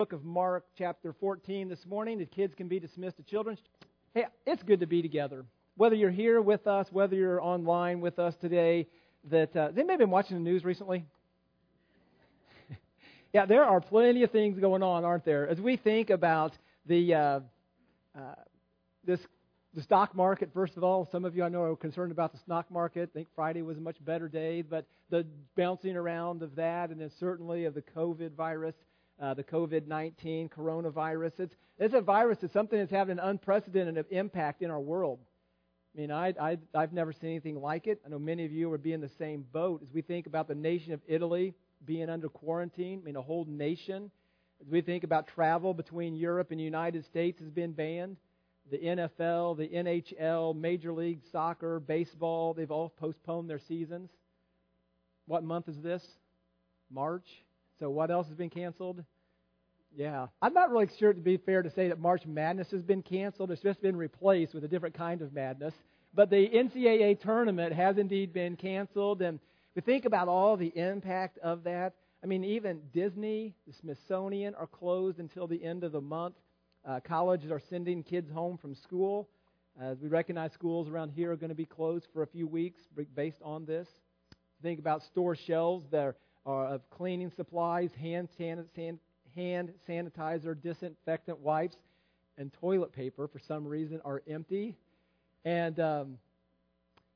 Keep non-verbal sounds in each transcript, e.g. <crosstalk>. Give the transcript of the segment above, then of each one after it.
book of Mark, chapter 14, this morning. The kids can be dismissed to children. Hey, it's good to be together. Whether you're here with us, whether you're online with us today, that uh, they may have been watching the news recently. <laughs> yeah, there are plenty of things going on, aren't there? As we think about the uh, uh, this the stock market, first of all, some of you I know are concerned about the stock market. I think Friday was a much better day, but the bouncing around of that, and then certainly of the COVID virus uh, the COVID 19 coronavirus. It's, it's a virus It's something that's having an unprecedented impact in our world. I mean, I, I, I've never seen anything like it. I know many of you would be in the same boat as we think about the nation of Italy being under quarantine. I mean, a whole nation. As we think about travel between Europe and the United States has been banned. The NFL, the NHL, Major League Soccer, baseball, they've all postponed their seasons. What month is this? March. So what else has been canceled? Yeah. I'm not really sure to be fair to say that March Madness has been canceled. It's just been replaced with a different kind of madness. But the NCAA tournament has indeed been canceled. And we think about all the impact of that. I mean, even Disney, the Smithsonian are closed until the end of the month. Uh, colleges are sending kids home from school. As we recognize schools around here are going to be closed for a few weeks based on this. Think about store shelves. They're uh, of cleaning supplies, hand, san, san, hand sanitizer, disinfectant wipes, and toilet paper for some reason are empty. And um,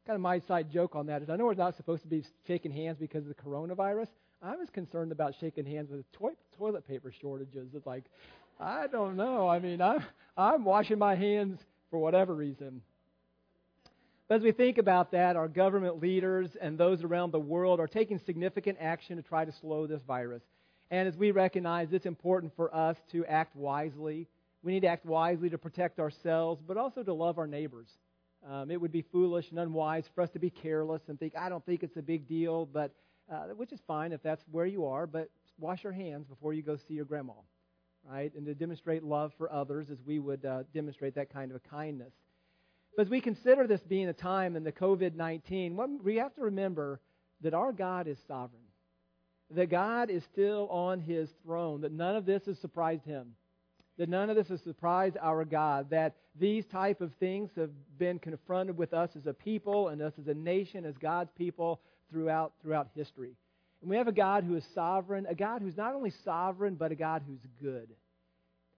kind of my side joke on that is I know we're not supposed to be shaking hands because of the coronavirus. I was concerned about shaking hands with to- toilet paper shortages. It's like, I don't know. I mean, I'm, I'm washing my hands for whatever reason. But as we think about that, our government leaders and those around the world are taking significant action to try to slow this virus. And as we recognize it's important for us to act wisely, we need to act wisely to protect ourselves, but also to love our neighbors. Um, it would be foolish and unwise for us to be careless and think, I don't think it's a big deal, but uh, which is fine if that's where you are, but wash your hands before you go see your grandma, right? And to demonstrate love for others as we would uh, demonstrate that kind of a kindness. But as we consider this being a time in the COVID 19, we have to remember that our God is sovereign, that God is still on his throne, that none of this has surprised him, that none of this has surprised our God, that these type of things have been confronted with us as a people and us as a nation, as God's people throughout, throughout history. And we have a God who is sovereign, a God who's not only sovereign, but a God who's good.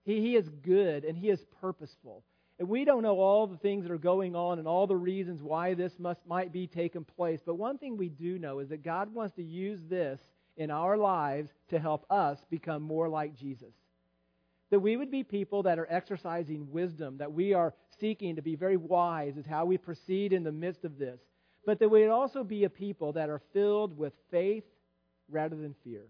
He, he is good and he is purposeful. And we don't know all the things that are going on and all the reasons why this must, might be taking place. But one thing we do know is that God wants to use this in our lives to help us become more like Jesus. That we would be people that are exercising wisdom, that we are seeking to be very wise as how we proceed in the midst of this. But that we would also be a people that are filled with faith rather than fear.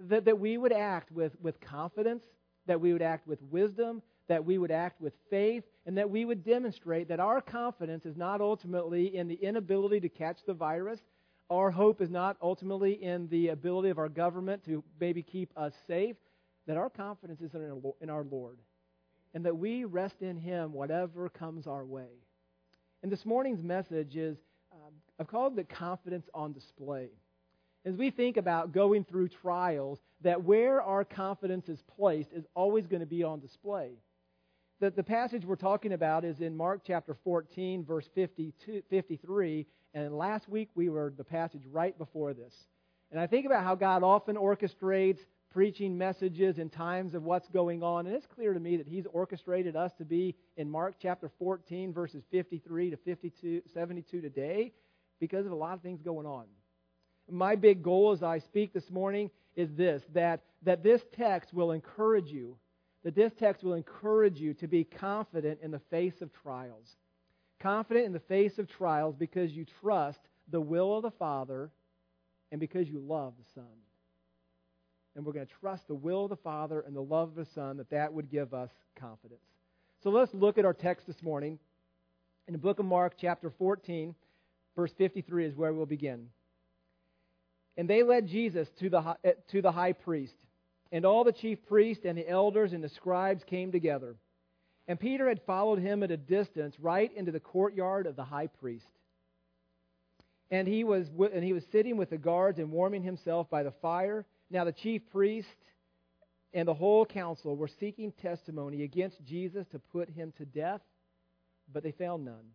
That, that we would act with, with confidence, that we would act with wisdom, that we would act with faith, and that we would demonstrate that our confidence is not ultimately in the inability to catch the virus. Our hope is not ultimately in the ability of our government to maybe keep us safe, that our confidence is in our Lord, and that we rest in Him whatever comes our way. And this morning's message is um, I've called it confidence on display. As we think about going through trials, that where our confidence is placed is always going to be on display. The, the passage we're talking about is in Mark chapter 14, verse 52, 53. And last week we were the passage right before this. And I think about how God often orchestrates preaching messages in times of what's going on. And it's clear to me that He's orchestrated us to be in Mark chapter 14, verses 53 to 52, 72 today because of a lot of things going on. My big goal as I speak this morning is this that, that this text will encourage you that this text will encourage you to be confident in the face of trials. Confident in the face of trials because you trust the will of the Father and because you love the Son. And we're going to trust the will of the Father and the love of the Son that that would give us confidence. So let's look at our text this morning. In the book of Mark, chapter 14, verse 53 is where we'll begin. And they led Jesus to the, eh, to the high priest. And all the chief priests and the elders and the scribes came together. And Peter had followed him at a distance right into the courtyard of the high priest. And he was, and he was sitting with the guards and warming himself by the fire. Now the chief priest and the whole council were seeking testimony against Jesus to put him to death, but they found none.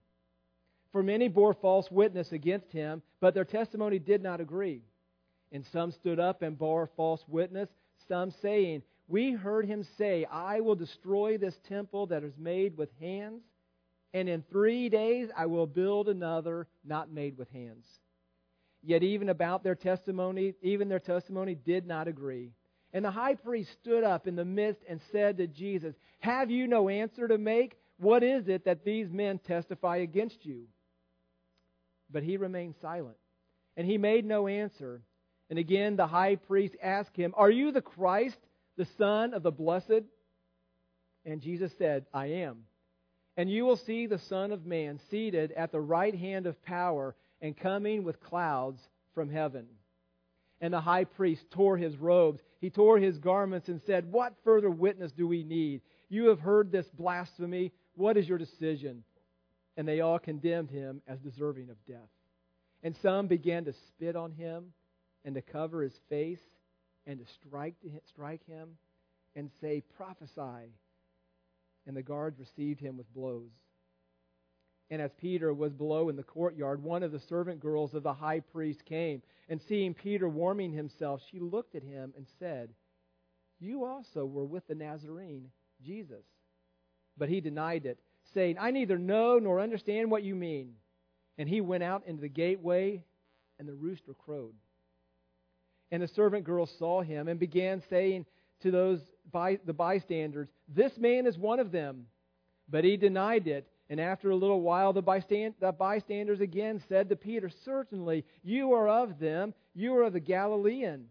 For many bore false witness against him, but their testimony did not agree. And some stood up and bore false witness, some saying, We heard him say, I will destroy this temple that is made with hands, and in three days I will build another not made with hands. Yet even about their testimony, even their testimony did not agree. And the high priest stood up in the midst and said to Jesus, Have you no answer to make? What is it that these men testify against you? But he remained silent, and he made no answer. And again the high priest asked him, Are you the Christ, the Son of the Blessed? And Jesus said, I am. And you will see the Son of Man seated at the right hand of power and coming with clouds from heaven. And the high priest tore his robes. He tore his garments and said, What further witness do we need? You have heard this blasphemy. What is your decision? And they all condemned him as deserving of death. And some began to spit on him and to cover his face and to strike, strike him and say, Prophesy. And the guards received him with blows. And as Peter was below in the courtyard, one of the servant girls of the high priest came, and seeing Peter warming himself, she looked at him and said, You also were with the Nazarene, Jesus. But he denied it, saying, I neither know nor understand what you mean. And he went out into the gateway, and the rooster crowed. And the servant girl saw him and began saying to those by, the bystanders, This man is one of them. But he denied it. And after a little while, the, bystand, the bystanders again said to Peter, Certainly, you are of them. You are of the Galilean.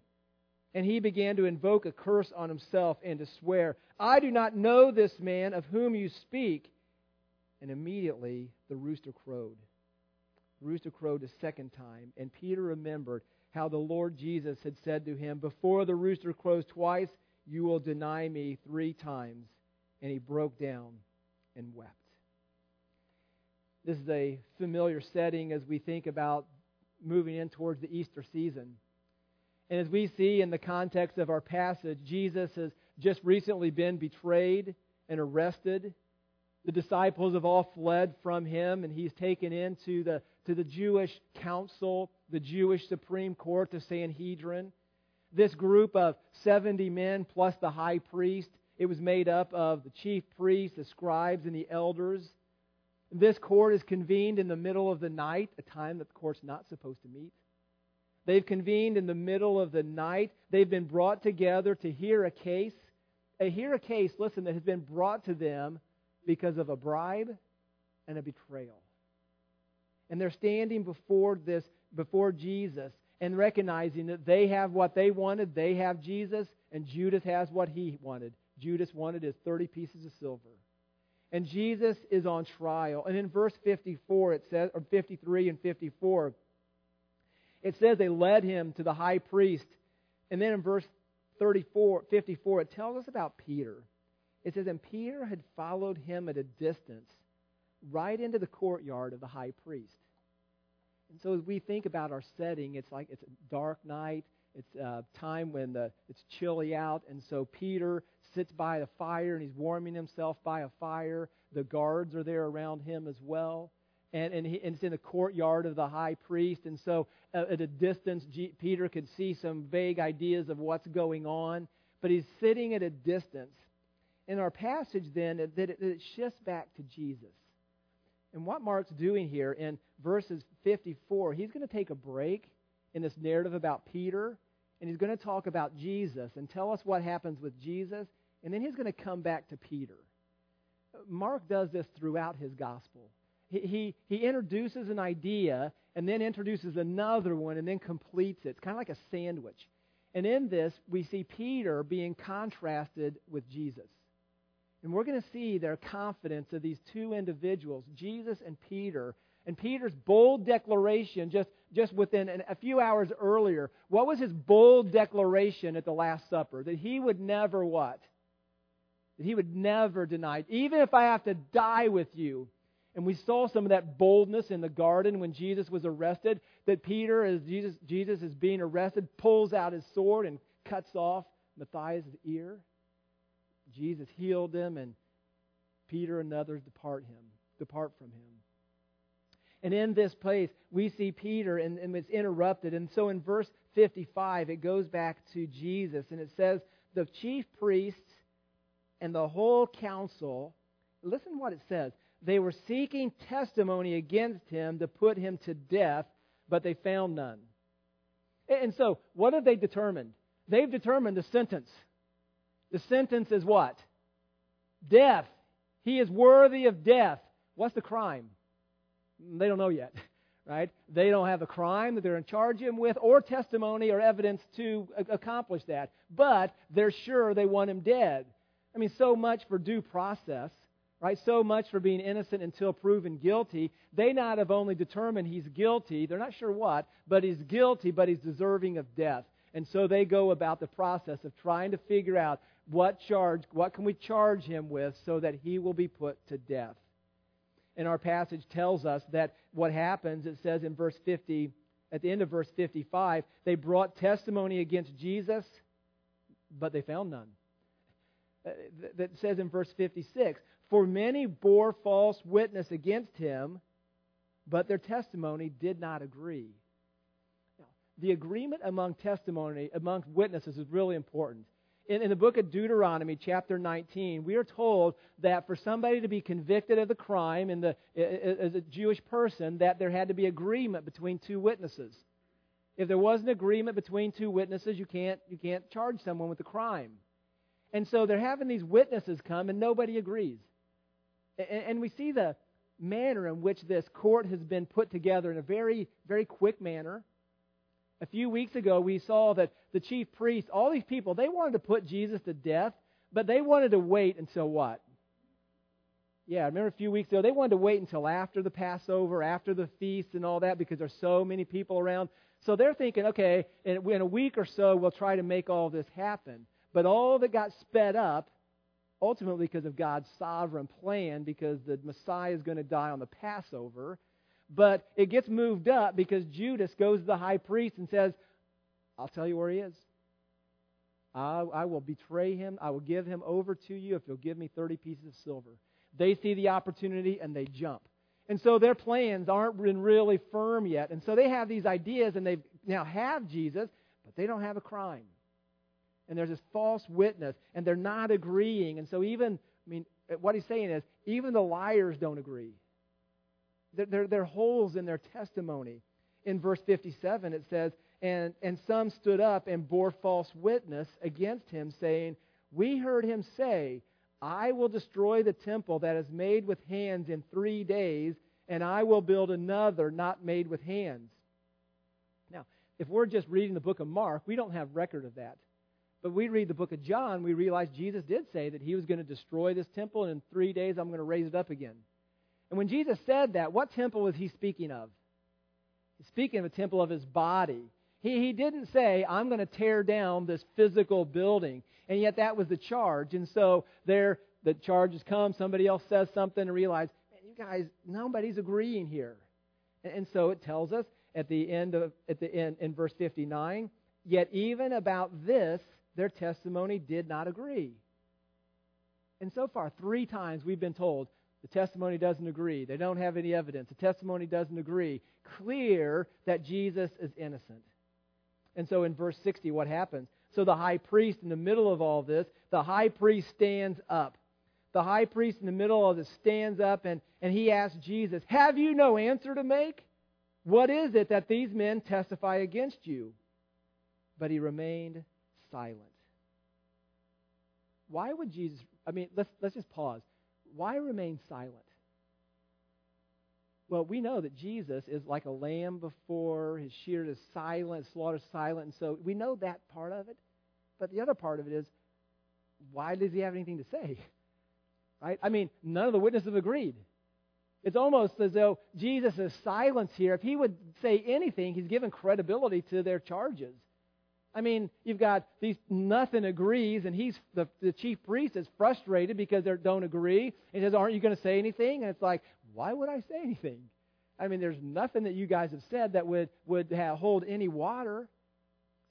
And he began to invoke a curse on himself and to swear, I do not know this man of whom you speak. And immediately the rooster crowed. The rooster crowed a second time, and Peter remembered how the Lord Jesus had said to him, Before the rooster crows twice, you will deny me three times. And he broke down and wept. This is a familiar setting as we think about moving in towards the Easter season. And as we see in the context of our passage, Jesus has just recently been betrayed and arrested. The disciples have all fled from him, and he's taken into the, to the Jewish council, the Jewish Supreme Court, the Sanhedrin. This group of 70 men plus the high priest, it was made up of the chief priests, the scribes, and the elders. This court is convened in the middle of the night, a time that the court's not supposed to meet. They've convened in the middle of the night. They've been brought together to hear a case. A hear a case, listen, that has been brought to them because of a bribe and a betrayal. And they're standing before this, before Jesus, and recognizing that they have what they wanted, they have Jesus, and Judas has what he wanted. Judas wanted his 30 pieces of silver and Jesus is on trial. And in verse 54, it says, or 53 and 54, it says they led him to the high priest. And then in verse 34, 54, it tells us about Peter. It says, And Peter had followed him at a distance right into the courtyard of the high priest. And so as we think about our setting, it's like it's a dark night. It's a time when the, it's chilly out, and so Peter sits by the fire and he's warming himself by a fire. The guards are there around him as well. And, and, he, and it's in the courtyard of the high priest. And so uh, at a distance, G, Peter could see some vague ideas of what's going on. But he's sitting at a distance. In our passage, then, that it, it shifts back to Jesus. And what Mark's doing here in verses 54, he's going to take a break in this narrative about Peter, and he's going to talk about Jesus and tell us what happens with Jesus, and then he's going to come back to Peter. Mark does this throughout his gospel. He, he, he introduces an idea and then introduces another one and then completes it. It's kind of like a sandwich. And in this, we see Peter being contrasted with Jesus. And we're going to see their confidence of these two individuals, Jesus and Peter, and Peter's bold declaration just, just within an, a few hours earlier. What was his bold declaration at the Last Supper? That he would never what? That he would never deny, even if I have to die with you. And we saw some of that boldness in the garden when Jesus was arrested. That Peter, as Jesus, Jesus is being arrested, pulls out his sword and cuts off Matthias' ear. Jesus healed them, and Peter and others depart him, depart from him. And in this place, we see Peter, and, and it's interrupted. And so in verse 55, it goes back to Jesus, and it says, The chief priests and the whole council, listen what it says. They were seeking testimony against him to put him to death, but they found none. And so, what have they determined? They've determined the sentence. The sentence is what? Death. He is worthy of death. What's the crime? They don't know yet, <laughs> right? They don't have a crime that they're in charge of him with or testimony or evidence to accomplish that. But they're sure they want him dead. I mean, so much for due process, right? So much for being innocent until proven guilty. They not have only determined he's guilty, they're not sure what, but he's guilty, but he's deserving of death. And so they go about the process of trying to figure out what charge, what can we charge him with so that he will be put to death. And our passage tells us that what happens, it says in verse 50, at the end of verse 55, they brought testimony against Jesus, but they found none. Uh, that says in verse 56 For many bore false witness against him, but their testimony did not agree. Now, the agreement among testimony, among witnesses, is really important. In, in the book of Deuteronomy, chapter 19, we are told that for somebody to be convicted of the crime in the, as a Jewish person, that there had to be agreement between two witnesses. If there was an agreement between two witnesses, you can't, you can't charge someone with the crime. And so they're having these witnesses come, and nobody agrees. And, and we see the manner in which this court has been put together in a very, very quick manner. A few weeks ago, we saw that the chief priests, all these people, they wanted to put Jesus to death, but they wanted to wait until what? Yeah, I remember a few weeks ago, they wanted to wait until after the Passover, after the feast, and all that because there's so many people around. So they're thinking, okay, in a week or so, we'll try to make all this happen. But all that got sped up, ultimately because of God's sovereign plan, because the Messiah is going to die on the Passover. But it gets moved up because Judas goes to the high priest and says, I'll tell you where he is. I, I will betray him. I will give him over to you if you'll give me 30 pieces of silver. They see the opportunity and they jump. And so their plans aren't really firm yet. And so they have these ideas and they now have Jesus, but they don't have a crime and there's this false witness, and they're not agreeing. And so, even, I mean, what he's saying is, even the liars don't agree. There, there, are holes in their testimony. In verse 57, it says, and, and some stood up and bore false witness against him, saying, We heard him say, I will destroy the temple that is made with hands in three days, and I will build another not made with hands. Now, if we're just reading the book of Mark, we don't have record of that. But we read the book of John, we realize Jesus did say that he was going to destroy this temple, and in three days I'm going to raise it up again. And when Jesus said that, what temple was he speaking of? He's speaking of a temple of his body. He, he didn't say, I'm going to tear down this physical building. And yet that was the charge. And so there, the charges come, somebody else says something, and realize, man, you guys, nobody's agreeing here. And, and so it tells us at the end of at the end in verse 59, yet even about this their testimony did not agree. And so far, three times we've been told the testimony doesn't agree. They don't have any evidence. The testimony doesn't agree. Clear that Jesus is innocent. And so in verse 60, what happens? So the high priest, in the middle of all this, the high priest stands up. The high priest, in the middle of this, stands up and, and he asks Jesus, Have you no answer to make? What is it that these men testify against you? But he remained silent. Why would Jesus, I mean, let's, let's just pause. Why remain silent? Well, we know that Jesus is like a lamb before his sheared is silent, slaughtered silent, and so we know that part of it. But the other part of it is, why does he have anything to say? <laughs> Right? I mean, none of the witnesses have agreed. It's almost as though Jesus silence here. If he would say anything, he's given credibility to their charges. I mean, you've got these nothing agrees, and he's the, the chief priest is frustrated because they don't agree. He says, "Aren't you going to say anything?" And it's like, why would I say anything? I mean, there's nothing that you guys have said that would would have, hold any water.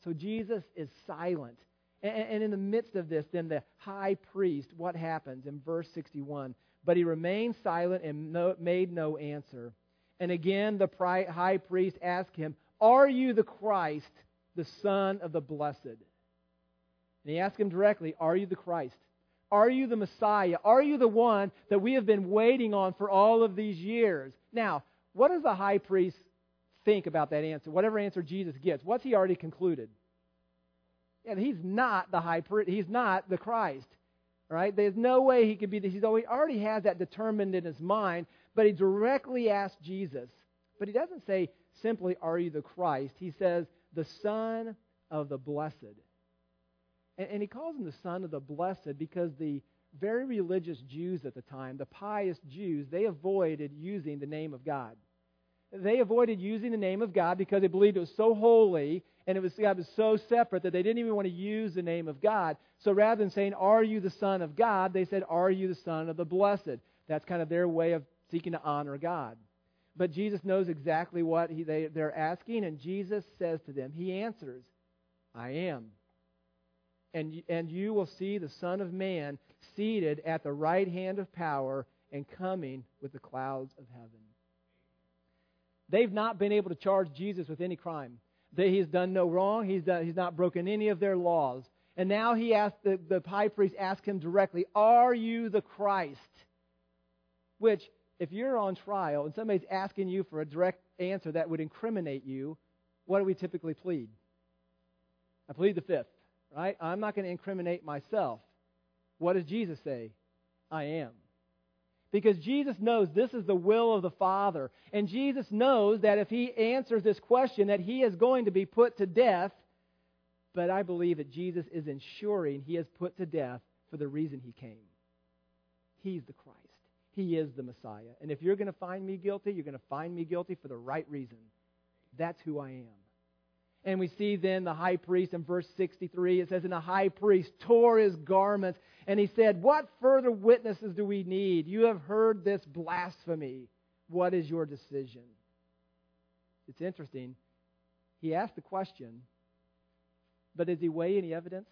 So Jesus is silent, And, and in the midst of this, then the high priest, what happens in verse 61? But he remained silent and no, made no answer. And again, the high priest asked him, Are you the Christ, the Son of the Blessed? And he asked him directly, Are you the Christ? Are you the Messiah? Are you the one that we have been waiting on for all of these years? Now, what does the high priest think about that answer? Whatever answer Jesus gets, what's he already concluded? Yeah, he's not the high priest. He's not the Christ. Right? There's no way he could be. The, he's already has that determined in his mind. But he directly asks Jesus. But he doesn't say simply, "Are you the Christ?" He says, "The Son of the Blessed." And, and he calls him the Son of the Blessed because the very religious Jews at the time, the pious Jews, they avoided using the name of God. They avoided using the name of God because they believed it was so holy and it was God was so separate that they didn't even want to use the name of God. So rather than saying, "Are you the Son of God?" they said, "Are you the Son of the Blessed?" That's kind of their way of seeking to honor God. But Jesus knows exactly what he, they, they're asking, and Jesus says to them, He answers, I am and, and you will see the Son of Man seated at the right hand of power and coming with the clouds of heaven. They've not been able to charge Jesus with any crime. They, he's done no wrong. He's, done, he's not broken any of their laws. And now he asked the, the high priest asked him directly, Are you the Christ? Which, if you're on trial and somebody's asking you for a direct answer that would incriminate you, what do we typically plead? I plead the fifth right? I'm not going to incriminate myself. What does Jesus say? I am. Because Jesus knows this is the will of the Father. And Jesus knows that if he answers this question, that he is going to be put to death. But I believe that Jesus is ensuring he is put to death for the reason he came. He's the Christ. He is the Messiah. And if you're going to find me guilty, you're going to find me guilty for the right reason. That's who I am. And we see then the high priest in verse 63. It says, And the high priest tore his garments, and he said, What further witnesses do we need? You have heard this blasphemy. What is your decision? It's interesting. He asked the question, but does he weigh any evidence?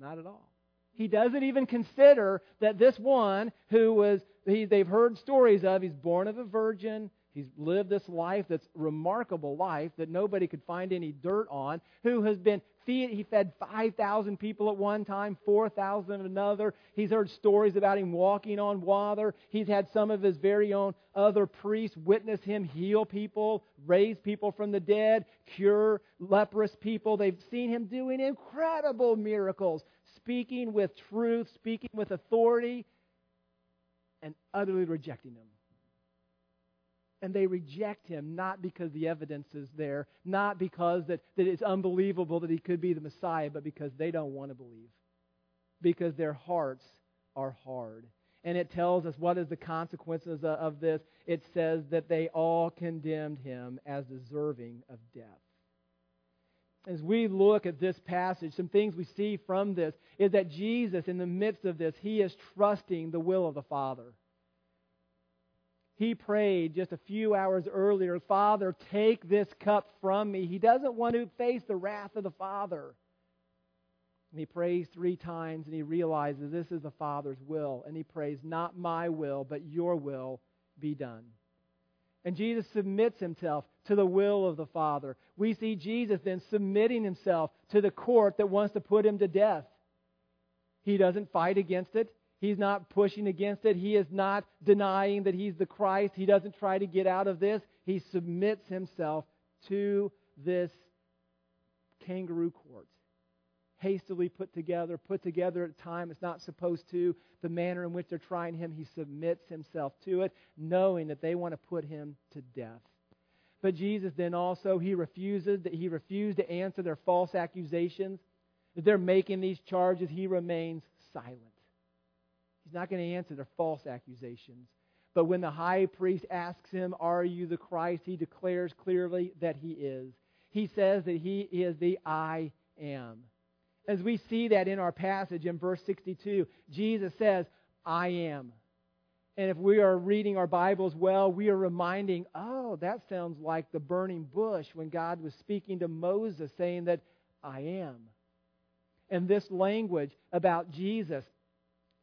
Not at all. He doesn't even consider that this one who was, he, they've heard stories of, he's born of a virgin, He's lived this life that's remarkable life that nobody could find any dirt on. Who has been feed, he fed 5,000 people at one time, 4,000 at another. He's heard stories about him walking on water. He's had some of his very own other priests witness him heal people, raise people from the dead, cure leprous people. They've seen him doing incredible miracles, speaking with truth, speaking with authority, and utterly rejecting him and they reject him not because the evidence is there, not because that, that it's unbelievable that he could be the Messiah, but because they don't want to believe. Because their hearts are hard. And it tells us what is the consequences of this. It says that they all condemned him as deserving of death. As we look at this passage, some things we see from this is that Jesus, in the midst of this, he is trusting the will of the Father he prayed just a few hours earlier, Father, take this cup from me. He doesn't want to face the wrath of the Father. And he prays three times and he realizes this is the Father's will. And he prays, Not my will, but your will be done. And Jesus submits himself to the will of the Father. We see Jesus then submitting himself to the court that wants to put him to death. He doesn't fight against it. He's not pushing against it. He is not denying that he's the Christ. He doesn't try to get out of this. He submits himself to this kangaroo court. Hastily put together, put together at a time it's not supposed to, the manner in which they're trying him, he submits himself to it, knowing that they want to put him to death. But Jesus then also, he refuses, that he refused to answer their false accusations. That they're making these charges, he remains silent. He's not going to answer their false accusations. But when the high priest asks him, Are you the Christ? he declares clearly that he is. He says that he is the I am. As we see that in our passage in verse 62, Jesus says, I am. And if we are reading our Bibles well, we are reminding, oh, that sounds like the burning bush when God was speaking to Moses, saying that I am. And this language about Jesus,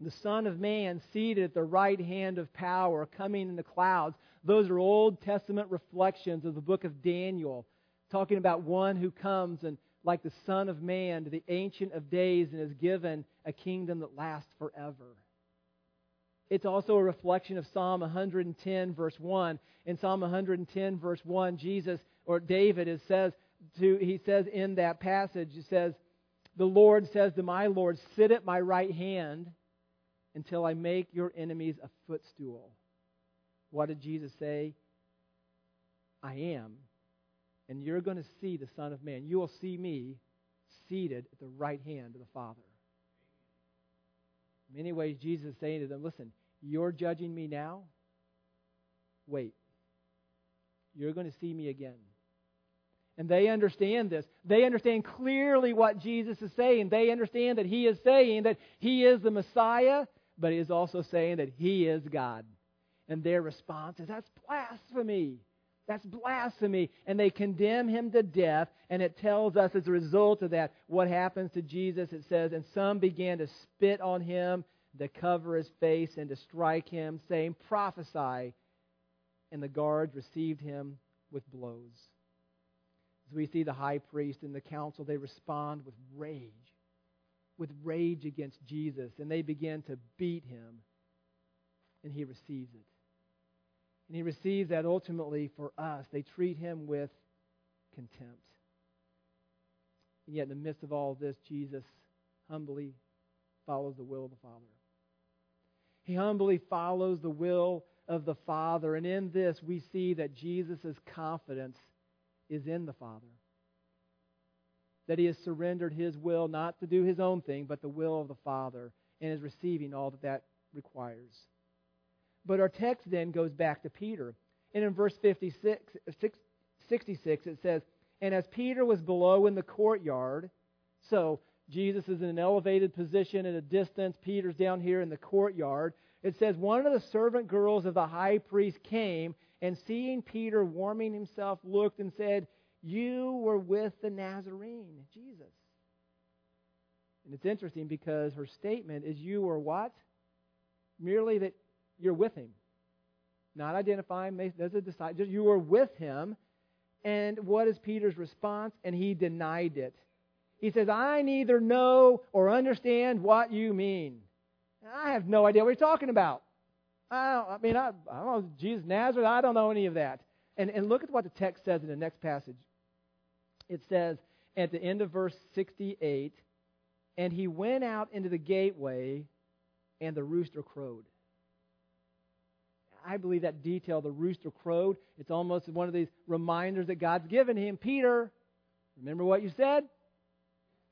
the Son of Man seated at the right hand of power, coming in the clouds, those are Old Testament reflections of the book of Daniel, talking about one who comes and like the Son of Man to the Ancient of Days and is given a kingdom that lasts forever. It's also a reflection of Psalm 110, verse 1. In Psalm 110, verse 1, Jesus or David is, says to he says in that passage, he says, The Lord says to my Lord, Sit at my right hand until I make your enemies a footstool. What did Jesus say? I am. And you're going to see the Son of Man. You will see me seated at the right hand of the Father. In many ways, Jesus is saying to them, Listen, you're judging me now? Wait. You're going to see me again. And they understand this. They understand clearly what Jesus is saying. They understand that he is saying that he is the Messiah, but he is also saying that he is God. And their response is, That's blasphemy. That's blasphemy. And they condemn him to death. And it tells us as a result of that what happens to Jesus. It says, And some began to spit on him, to cover his face, and to strike him, saying, Prophesy. And the guards received him with blows. As we see the high priest and the council, they respond with rage, with rage against Jesus, and they begin to beat him, and he receives it. And he receives that ultimately for us. They treat him with contempt. And yet, in the midst of all of this, Jesus humbly follows the will of the Father. He humbly follows the will of the Father. And in this, we see that Jesus' confidence is in the Father. That he has surrendered his will not to do his own thing, but the will of the Father, and is receiving all that that requires. But our text then goes back to Peter. And in verse 56, 66, it says, And as Peter was below in the courtyard, so Jesus is in an elevated position at a distance, Peter's down here in the courtyard. It says, One of the servant girls of the high priest came, and seeing Peter warming himself, looked and said, You were with the Nazarene, Jesus. And it's interesting because her statement is, You were what? Merely that you're with him. Not identifying as a disciple, you were with him. And what is Peter's response? And he denied it. He says, I neither know or understand what you mean. I have no idea what you're talking about. I, I mean, I, I don't know Jesus Nazareth. I don't know any of that. And, and look at what the text says in the next passage. It says at the end of verse 68, and he went out into the gateway, and the rooster crowed. I believe that detail, the rooster crowed, it's almost one of these reminders that God's given him. Peter, remember what you said?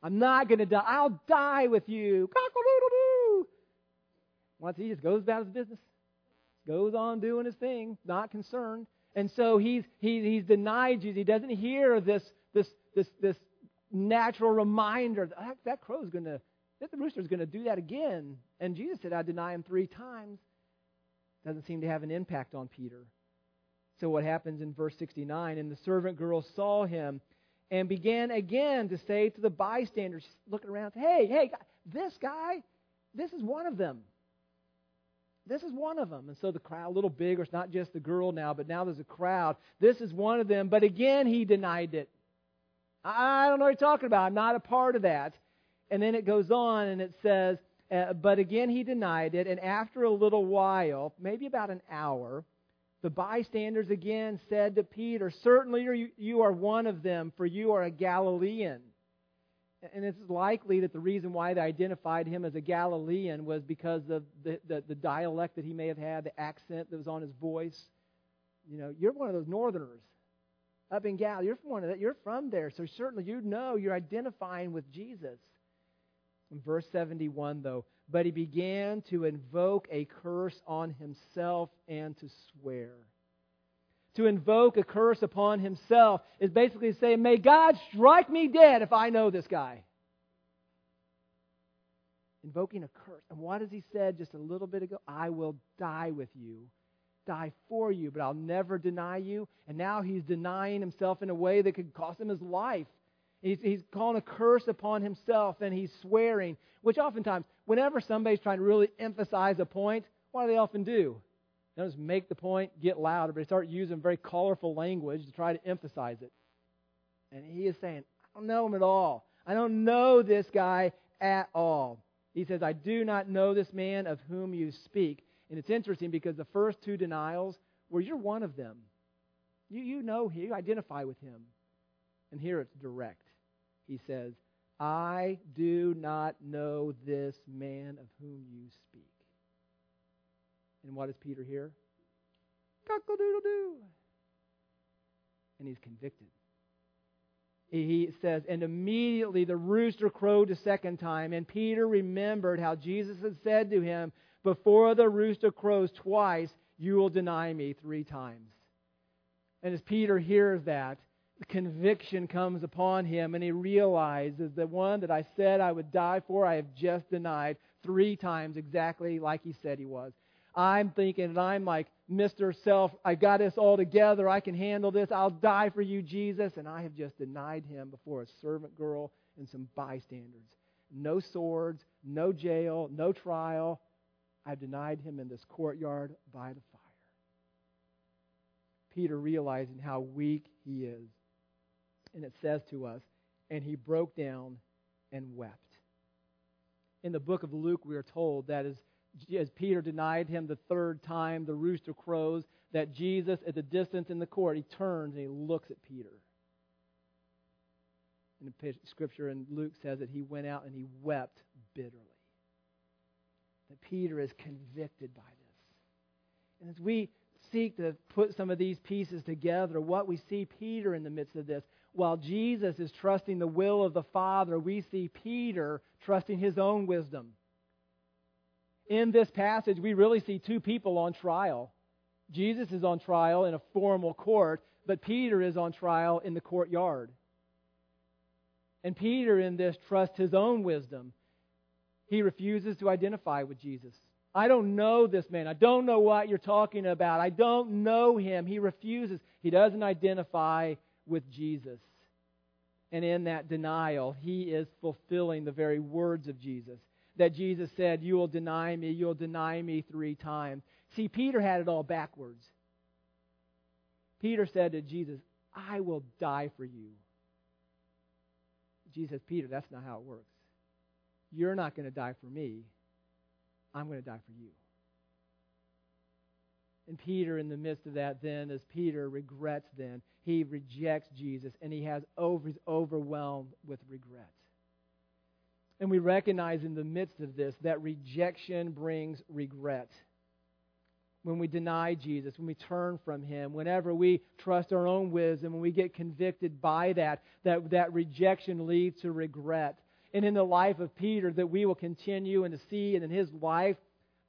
I'm not going to die. I'll die with you. Cock-a-doodle-doo. Once he just goes about his business, goes on doing his thing, not concerned. And so he's, he, he's denied Jesus. He doesn't hear this, this, this, this natural reminder that, that crow's going to, that the rooster's going to do that again. And Jesus said, I deny him three times doesn't seem to have an impact on Peter. So what happens in verse 69? And the servant girl saw him and began again to say to the bystanders, looking around, hey, hey, this guy, this is one of them. This is one of them. And so the crowd, a little bigger, it's not just the girl now, but now there's a crowd. This is one of them. But again, he denied it. I don't know what you're talking about. I'm not a part of that. And then it goes on and it says, uh, but again, he denied it. And after a little while, maybe about an hour, the bystanders again said to Peter, Certainly you are one of them, for you are a Galilean. And it's likely that the reason why they identified him as a Galilean was because of the, the, the dialect that he may have had, the accent that was on his voice. You know, you're one of those northerners up in Galilee. You're from one of that. You're from there, so certainly you know you're identifying with Jesus. In verse 71, though, but he began to invoke a curse on himself and to swear. To invoke a curse upon himself is basically saying, May God strike me dead if I know this guy. Invoking a curse. And what has he said just a little bit ago? I will die with you, die for you, but I'll never deny you. And now he's denying himself in a way that could cost him his life. He's, he's calling a curse upon himself and he's swearing, which oftentimes, whenever somebody's trying to really emphasize a point, what do they often do? They don't just make the point, get louder, but they start using very colorful language to try to emphasize it. And he is saying, I don't know him at all. I don't know this guy at all. He says, I do not know this man of whom you speak. And it's interesting because the first two denials were, You're one of them. You, you know him, you identify with him. And here it's direct. He says, I do not know this man of whom you speak. And what does Peter hear? Cockle doodle doo. And he's convicted. He says, and immediately the rooster crowed a second time, and Peter remembered how Jesus had said to him, Before the rooster crows twice, you will deny me three times. And as Peter hears that, conviction comes upon him, and he realizes the one that I said I would die for, I have just denied three times exactly like he said he was. I'm thinking that I'm like Mr. Self, I got this all together, I can handle this, I'll die for you, Jesus, and I have just denied him before a servant girl and some bystanders. No swords, no jail, no trial. I've denied him in this courtyard by the fire. Peter realizing how weak he is. And it says to us, and he broke down and wept. In the book of Luke, we are told that as, as Peter denied him the third time, the rooster crows, that Jesus, at the distance in the court, he turns and he looks at Peter. And the scripture in Luke says that he went out and he wept bitterly. That Peter is convicted by this. And as we seek to put some of these pieces together, what we see Peter in the midst of this, while Jesus is trusting the will of the Father, we see Peter trusting his own wisdom. In this passage, we really see two people on trial. Jesus is on trial in a formal court, but Peter is on trial in the courtyard. And Peter, in this, trusts his own wisdom. He refuses to identify with Jesus. I don't know this man. I don't know what you're talking about. I don't know him. He refuses. He doesn't identify with Jesus. And in that denial, he is fulfilling the very words of Jesus that Jesus said, You will deny me, you'll deny me three times. See, Peter had it all backwards. Peter said to Jesus, I will die for you. Jesus Peter, that's not how it works. You're not going to die for me. I'm going to die for you. And Peter, in the midst of that, then, as Peter regrets, then, he rejects Jesus and he has over, he's overwhelmed with regret. And we recognize in the midst of this that rejection brings regret. When we deny Jesus, when we turn from him, whenever we trust our own wisdom, when we get convicted by that, that, that rejection leads to regret and in the life of Peter that we will continue and to see and in his life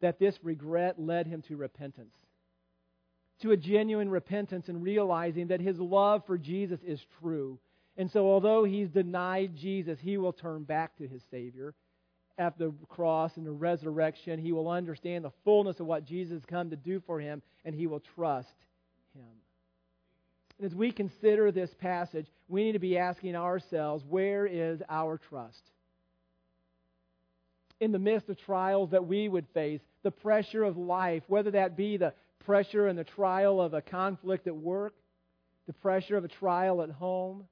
that this regret led him to repentance. To a genuine repentance and realizing that his love for Jesus is true. And so, although he's denied Jesus, he will turn back to his Savior at the cross and the resurrection. He will understand the fullness of what Jesus has come to do for him, and he will trust him. And as we consider this passage, we need to be asking ourselves where is our trust? In the midst of trials that we would face, the pressure of life, whether that be the pressure and the trial of a conflict at work, the pressure of a trial at home,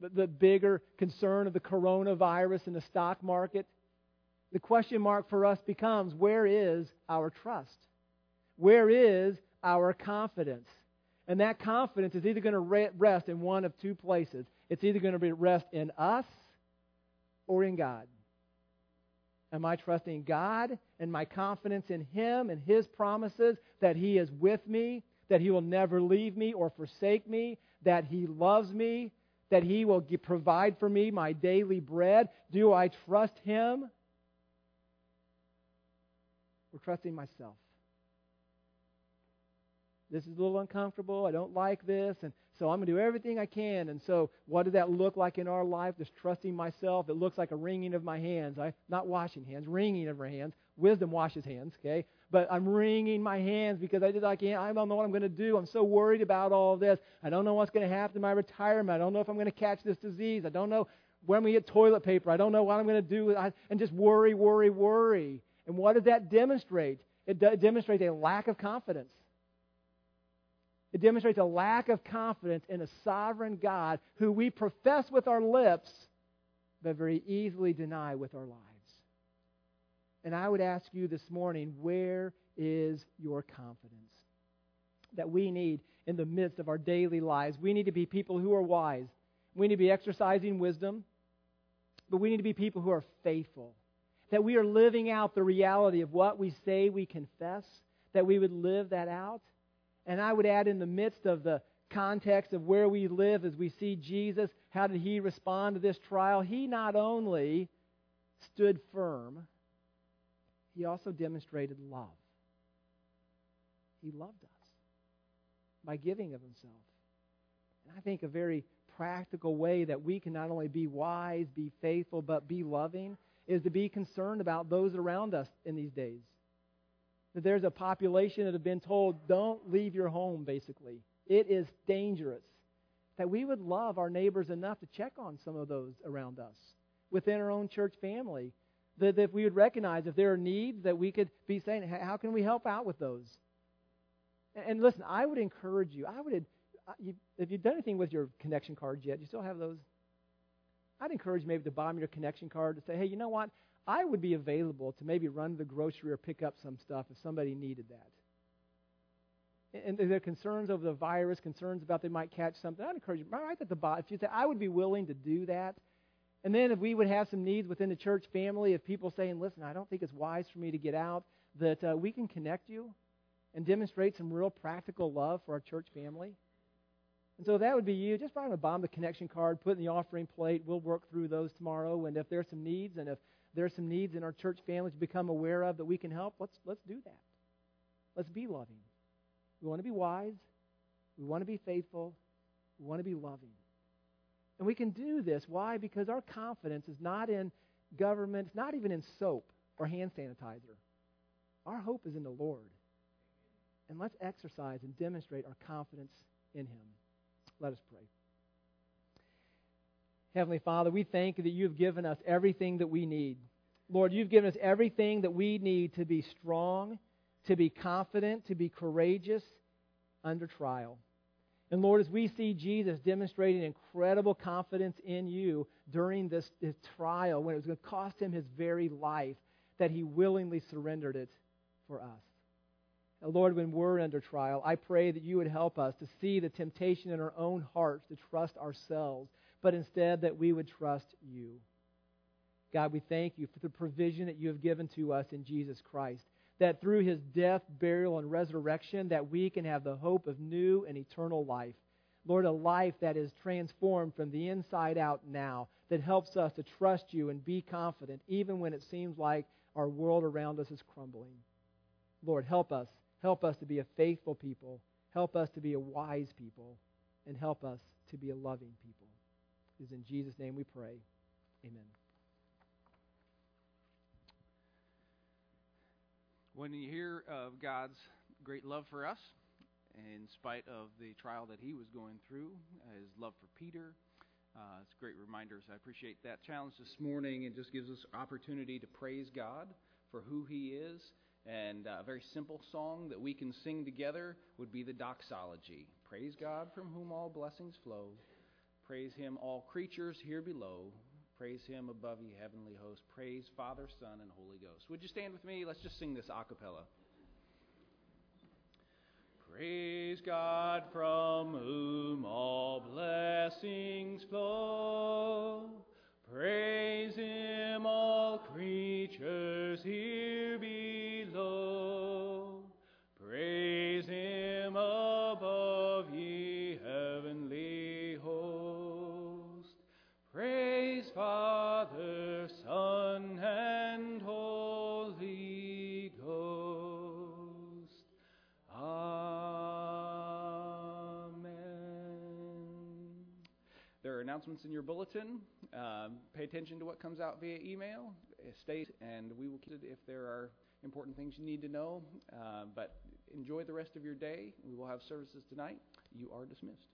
the, the bigger concern of the coronavirus in the stock market, the question mark for us becomes where is our trust? Where is our confidence? And that confidence is either going to rest in one of two places. It's either going to rest in us or in God. Am I trusting God and my confidence in Him and His promises that He is with me, that He will never leave me or forsake me, that He loves me, that He will provide for me my daily bread? Do I trust Him? Or trusting myself? this is a little uncomfortable. I don't like this. And so I'm going to do everything I can. And so, what does that look like in our life? Just trusting myself. It looks like a wringing of my hands. I not washing hands, wringing of my hands. Wisdom washes hands, okay? But I'm wringing my hands because I just I can't. I don't know what I'm going to do. I'm so worried about all this. I don't know what's going to happen to my retirement. I don't know if I'm going to catch this disease. I don't know when we get toilet paper. I don't know what I'm going to do. I, and just worry, worry, worry. And what does that demonstrate? It de- demonstrates a lack of confidence. It demonstrates a lack of confidence in a sovereign God who we profess with our lips, but very easily deny with our lives. And I would ask you this morning where is your confidence? That we need in the midst of our daily lives. We need to be people who are wise. We need to be exercising wisdom, but we need to be people who are faithful. That we are living out the reality of what we say we confess, that we would live that out. And I would add, in the midst of the context of where we live as we see Jesus, how did he respond to this trial? He not only stood firm, he also demonstrated love. He loved us by giving of himself. And I think a very practical way that we can not only be wise, be faithful, but be loving is to be concerned about those around us in these days that there's a population that have been told, don't leave your home, basically. It is dangerous. That we would love our neighbors enough to check on some of those around us within our own church family. That if we would recognize if there are needs, that we could be saying, how can we help out with those? And listen, I would encourage you. I would, if you've done anything with your connection cards yet, you still have those? I'd encourage maybe to buy bomb your connection card to say, hey, you know what? I would be available to maybe run the grocery or pick up some stuff if somebody needed that. And there are concerns over the virus, concerns about they might catch something. I'd encourage you, right at the bottom, if you say, I would be willing to do that. And then if we would have some needs within the church family, if people saying, listen, I don't think it's wise for me to get out, that uh, we can connect you and demonstrate some real practical love for our church family. And so that would be you. Just find a bomb the connection card, put in the offering plate. We'll work through those tomorrow. And if there's some needs and if there are some needs in our church family to become aware of that we can help, let's, let's do that. Let's be loving. We want to be wise. We want to be faithful. We want to be loving. And we can do this. Why? Because our confidence is not in government, not even in soap or hand sanitizer. Our hope is in the Lord. And let's exercise and demonstrate our confidence in Him. Let us pray. Heavenly Father, we thank you that you've given us everything that we need. Lord, you've given us everything that we need to be strong, to be confident, to be courageous under trial. And Lord, as we see Jesus demonstrating incredible confidence in you during this, this trial, when it was going to cost him his very life, that he willingly surrendered it for us. And Lord, when we're under trial, I pray that you would help us to see the temptation in our own hearts to trust ourselves but instead that we would trust you. God, we thank you for the provision that you have given to us in Jesus Christ. That through his death, burial, and resurrection, that we can have the hope of new and eternal life. Lord, a life that is transformed from the inside out now, that helps us to trust you and be confident, even when it seems like our world around us is crumbling. Lord, help us. Help us to be a faithful people. Help us to be a wise people. And help us to be a loving people is in Jesus' name we pray. Amen. When you hear of God's great love for us, in spite of the trial that he was going through, his love for Peter, uh, it's great reminders. I appreciate that challenge this morning. It just gives us opportunity to praise God for who He is. And uh, a very simple song that we can sing together would be the doxology. Praise God from whom all blessings flow. Praise him, all creatures here below. Praise him above ye heavenly hosts. Praise Father, Son, and Holy Ghost. Would you stand with me? Let's just sing this a cappella. Praise God from whom all blessings flow. Praise him, all creatures here below. Announcements in your bulletin. Um, pay attention to what comes out via email. Stay, and we will keep it if there are important things you need to know. Uh, but enjoy the rest of your day. We will have services tonight. You are dismissed.